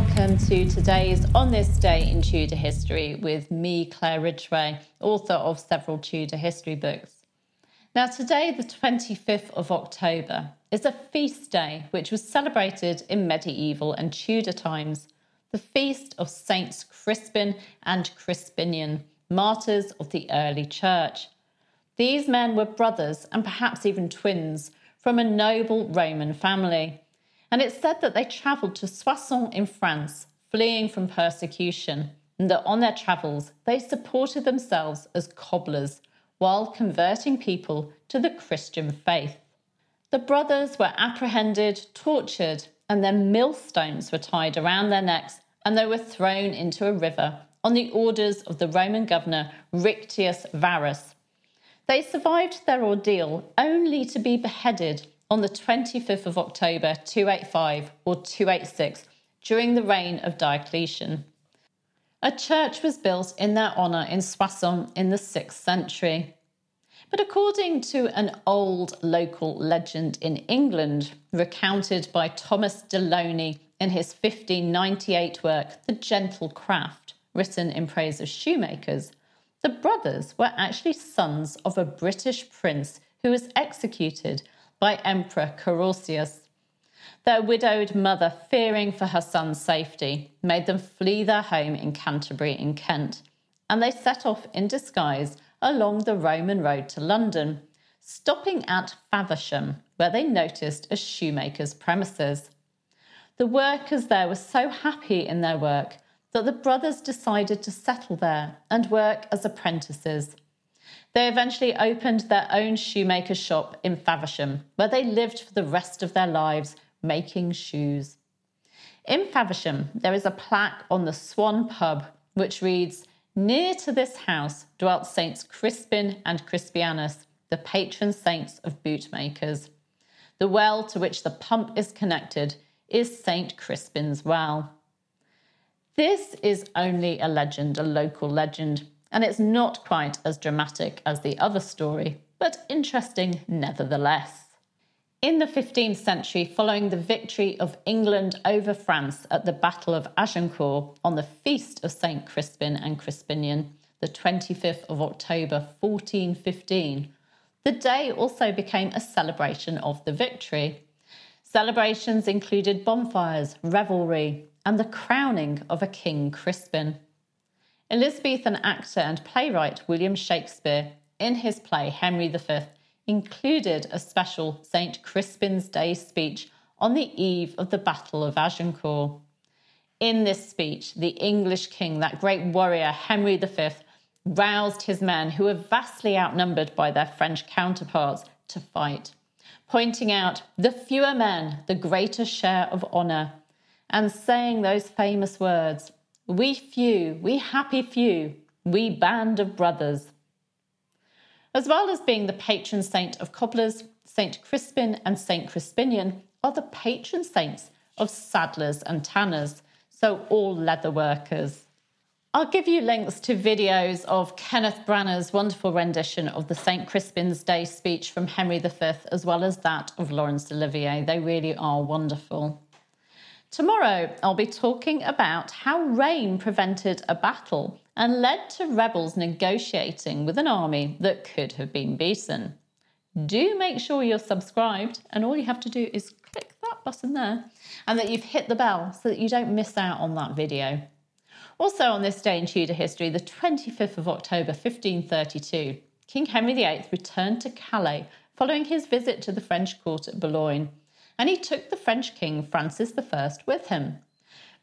welcome to today's On This Day in Tudor History with me, Claire Ridgway, author of several Tudor history books. Now, today, the 25th of October, is a feast day which was celebrated in medieval and Tudor times, the feast of Saints Crispin and Crispinian, martyrs of the early church. These men were brothers and perhaps even twins from a noble Roman family and it's said that they travelled to Soissons in France, fleeing from persecution, and that on their travels they supported themselves as cobblers while converting people to the Christian faith. The brothers were apprehended, tortured, and their millstones were tied around their necks and they were thrown into a river on the orders of the Roman governor Rictius Varus. They survived their ordeal only to be beheaded on the 25th of October 285 or 286 during the reign of Diocletian. A church was built in their honour in Soissons in the 6th century. But according to an old local legend in England, recounted by Thomas Deloney in his 1598 work, The Gentle Craft, written in praise of shoemakers, the brothers were actually sons of a British prince who was executed by Emperor Carausius. Their widowed mother, fearing for her son's safety, made them flee their home in Canterbury in Kent, and they set off in disguise along the Roman road to London, stopping at Faversham, where they noticed a shoemaker's premises. The workers there were so happy in their work that the brothers decided to settle there and work as apprentices. They eventually opened their own shoemaker shop in Faversham, where they lived for the rest of their lives making shoes. In Faversham, there is a plaque on the Swan pub which reads Near to this house dwelt Saints Crispin and Crispianus, the patron saints of bootmakers. The well to which the pump is connected is St. Crispin's Well. This is only a legend, a local legend, and it's not quite as dramatic as the other story, but interesting nevertheless. In the 15th century, following the victory of England over France at the Battle of Agincourt on the feast of St. Crispin and Crispinian, the 25th of October 1415, the day also became a celebration of the victory. Celebrations included bonfires, revelry, and the crowning of a King Crispin. Elizabethan actor and playwright William Shakespeare, in his play Henry V, included a special St. Crispin's Day speech on the eve of the Battle of Agincourt. In this speech, the English king, that great warrior Henry V, roused his men, who were vastly outnumbered by their French counterparts, to fight, pointing out the fewer men, the greater share of honour, and saying those famous words we few, we happy few, we band of brothers. As well as being the patron saint of cobblers, Saint Crispin and Saint Crispinian are the patron saints of saddlers and tanners, so all leather workers. I'll give you links to videos of Kenneth Branagh's wonderful rendition of the St. Crispin's Day speech from Henry V, as well as that of Laurence Olivier. They really are wonderful. Tomorrow, I'll be talking about how rain prevented a battle and led to rebels negotiating with an army that could have been beaten. Do make sure you're subscribed, and all you have to do is click that button there and that you've hit the bell so that you don't miss out on that video. Also, on this day in Tudor history, the 25th of October 1532, King Henry VIII returned to Calais following his visit to the French court at Boulogne and he took the French king Francis I with him.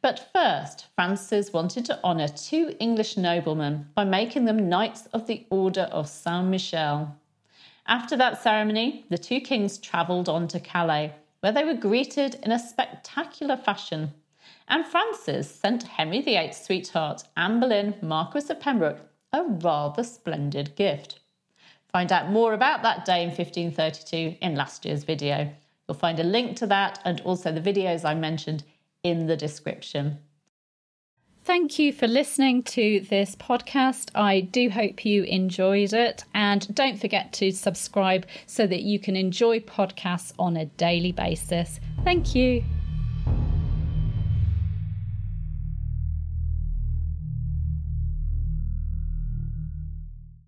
But first, Francis wanted to honour two English noblemen by making them Knights of the Order of Saint Michel. After that ceremony, the two kings travelled on to Calais, where they were greeted in a spectacular fashion. And Francis sent Henry VIII's sweetheart, Anne Boleyn, Marquis of Pembroke, a rather splendid gift. Find out more about that day in 1532 in last year's video. You'll find a link to that and also the videos I mentioned in the description. Thank you for listening to this podcast. I do hope you enjoyed it. And don't forget to subscribe so that you can enjoy podcasts on a daily basis. Thank you.